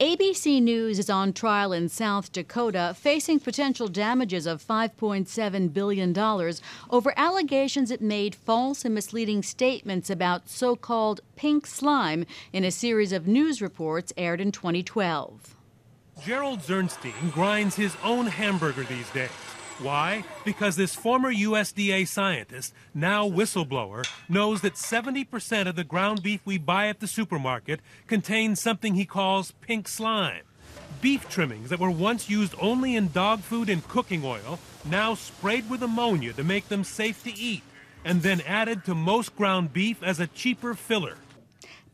ABC News is on trial in South Dakota, facing potential damages of $5.7 billion over allegations it made false and misleading statements about so called pink slime in a series of news reports aired in 2012. Gerald Zirnstein grinds his own hamburger these days. Why? Because this former USDA scientist, now whistleblower, knows that 70% of the ground beef we buy at the supermarket contains something he calls pink slime. Beef trimmings that were once used only in dog food and cooking oil, now sprayed with ammonia to make them safe to eat, and then added to most ground beef as a cheaper filler.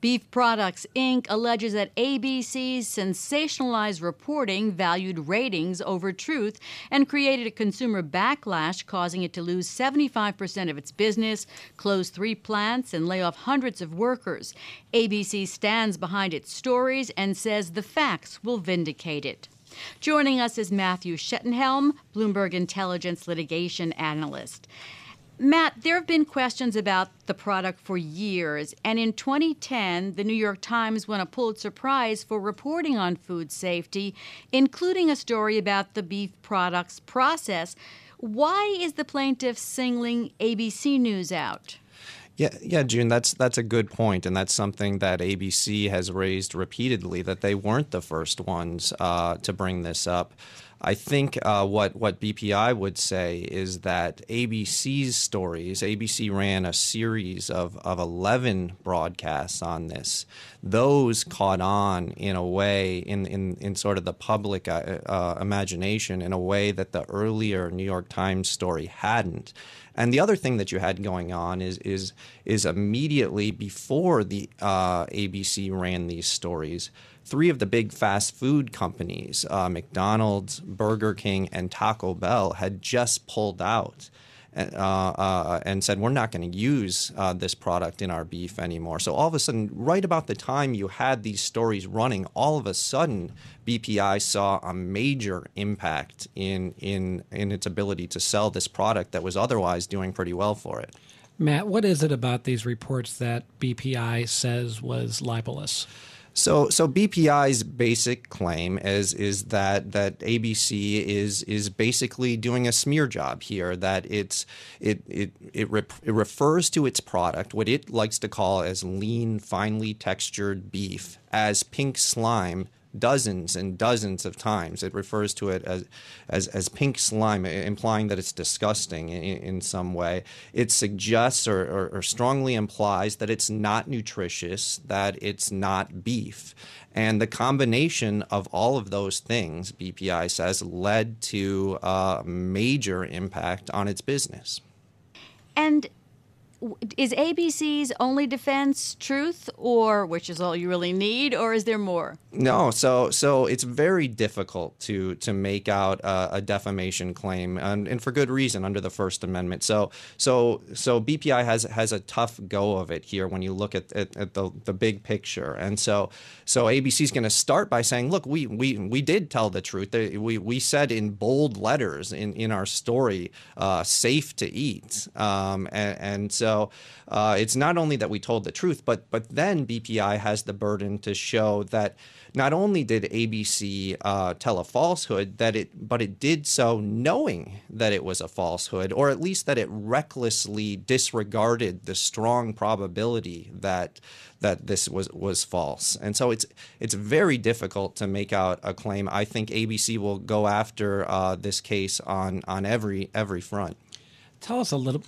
Beef Products Inc. alleges that ABC's sensationalized reporting valued ratings over truth and created a consumer backlash, causing it to lose 75% of its business, close three plants, and lay off hundreds of workers. ABC stands behind its stories and says the facts will vindicate it. Joining us is Matthew Schettenhelm, Bloomberg Intelligence litigation analyst. Matt, there have been questions about the product for years, and in 2010, the New York Times won a Pulitzer Prize for reporting on food safety, including a story about the beef products process. Why is the plaintiff singling ABC News out? Yeah, yeah, June. That's that's a good point, and that's something that ABC has raised repeatedly that they weren't the first ones uh, to bring this up. I think uh, what what BPI would say is that ABC's stories. ABC ran a series of of eleven broadcasts on this. Those caught on in a way in in, in sort of the public uh, uh, imagination in a way that the earlier New York Times story hadn't. And the other thing that you had going on is is is immediately before the uh, ABC ran these stories three of the big fast food companies, uh, McDonald's, Burger King, and Taco Bell, had just pulled out. Uh, uh, and said, We're not going to use uh, this product in our beef anymore. So, all of a sudden, right about the time you had these stories running, all of a sudden, BPI saw a major impact in, in, in its ability to sell this product that was otherwise doing pretty well for it. Matt, what is it about these reports that BPI says was libelous? So, so BPI's basic claim is is that that ABC is is basically doing a smear job here. That it's it it it, rep, it refers to its product, what it likes to call as lean, finely textured beef, as pink slime dozens and dozens of times. It refers to it as as, as pink slime, implying that it's disgusting in, in some way. It suggests or, or, or strongly implies that it's not nutritious, that it's not beef. And the combination of all of those things, BPI says, led to a major impact on its business. And is ABC's only defense truth, or which is all you really need, or is there more? No, so so it's very difficult to to make out a, a defamation claim, and, and, for good reason under the First Amendment. So so so BPI has has a tough go of it here when you look at, at, at the the big picture, and so so ABC is going to start by saying, look, we we we did tell the truth. We we said in bold letters in in our story, uh, safe to eat, um, and, and so so uh, it's not only that we told the truth, but but then BPI has the burden to show that not only did ABC uh, tell a falsehood, that it but it did so knowing that it was a falsehood, or at least that it recklessly disregarded the strong probability that that this was was false. And so it's it's very difficult to make out a claim. I think ABC will go after uh, this case on on every every front. Tell us a little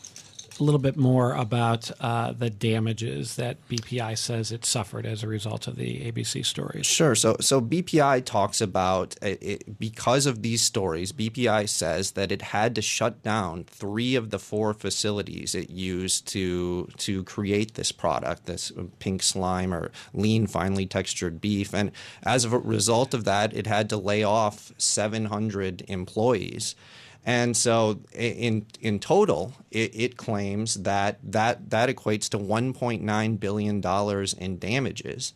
a little bit more about uh, the damages that BPI says it suffered as a result of the ABC stories. Sure. So, so BPI talks about uh, it, because of these stories. BPI says that it had to shut down three of the four facilities it used to to create this product, this pink slime or lean, finely textured beef, and as a result of that, it had to lay off 700 employees. And so, in in total, it, it, claims that, that that equates to 1.9 billion dollars in damages,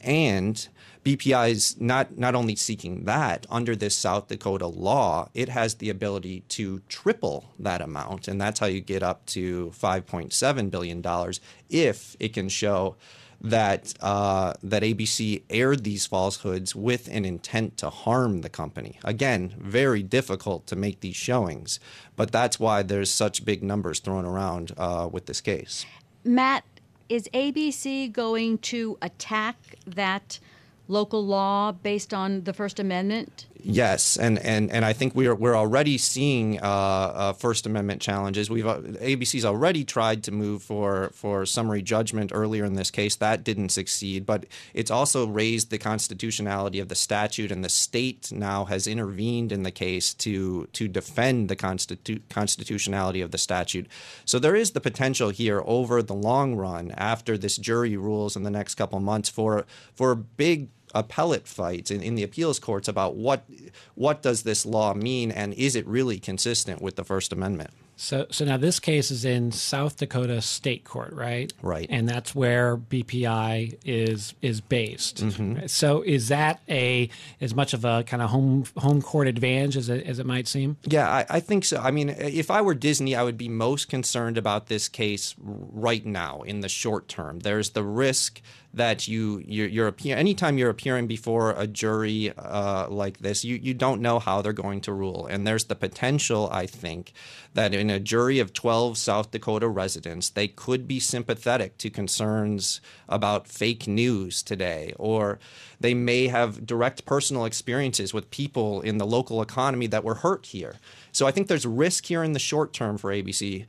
and BPI is not not only seeking that under this South Dakota law, it has the ability to triple that amount, and that's how you get up to 5.7 billion dollars if it can show that uh, that ABC aired these falsehoods with an intent to harm the company. Again, very difficult to make these showings, but that's why there's such big numbers thrown around uh, with this case. Matt, is ABC going to attack that local law based on the First Amendment? Yes, and, and, and I think we're we're already seeing uh, uh, First Amendment challenges. We've uh, ABC's already tried to move for for summary judgment earlier in this case. That didn't succeed, but it's also raised the constitutionality of the statute, and the state now has intervened in the case to to defend the constitu- constitutionality of the statute. So there is the potential here over the long run, after this jury rules in the next couple months, for for big appellate fights in, in the appeals courts about what what does this law mean and is it really consistent with the First Amendment. So, so now this case is in South Dakota State Court, right? Right. And that's where BPI is is based. Mm-hmm. So, is that a as much of a kind of home home court advantage as it, as it might seem? Yeah, I, I think so. I mean, if I were Disney, I would be most concerned about this case right now in the short term. There's the risk that you you're, you're appear anytime you're appearing before a jury uh, like this, you you don't know how they're going to rule, and there's the potential, I think, that in a jury of 12 South Dakota residents, they could be sympathetic to concerns about fake news today, or they may have direct personal experiences with people in the local economy that were hurt here. So I think there's risk here in the short term for ABC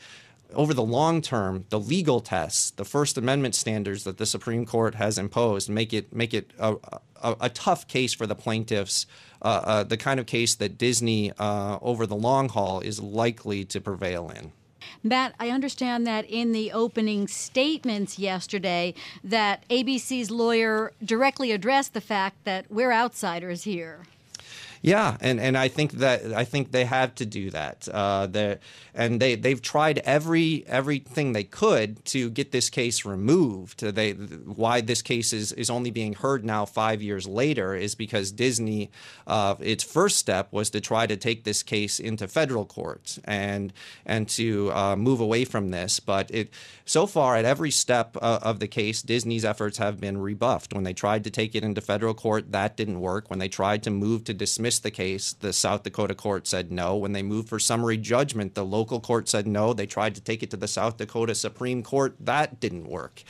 over the long term, the legal tests, the First Amendment standards that the Supreme Court has imposed, make it make it a, a, a tough case for the plaintiffs. Uh, uh, the kind of case that Disney, uh, over the long haul, is likely to prevail in. Matt, I understand that in the opening statements yesterday, that ABC's lawyer directly addressed the fact that we're outsiders here. Yeah, and, and I think that I think they have to do that. Uh, and they they've tried every everything they could to get this case removed. They why this case is, is only being heard now five years later is because Disney, uh, its first step was to try to take this case into federal court and and to uh, move away from this. But it so far at every step uh, of the case, Disney's efforts have been rebuffed. When they tried to take it into federal court, that didn't work. When they tried to move to dismiss dismissed the case. The South Dakota court said no. When they moved for summary judgment, the local court said no. They tried to take it to the South Dakota Supreme Court. That didn't work.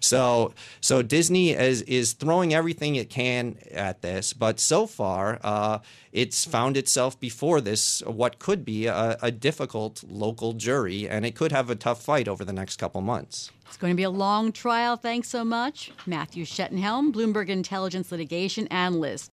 So, so Disney is is throwing everything it can at this, but so far, uh, it's found itself before this what could be a, a, difficult local jury, and it could have a tough fight over the next couple months. It's going to be a long trial. Thanks so much, Matthew Schettenhelm, Bloomberg Intelligence litigation analyst.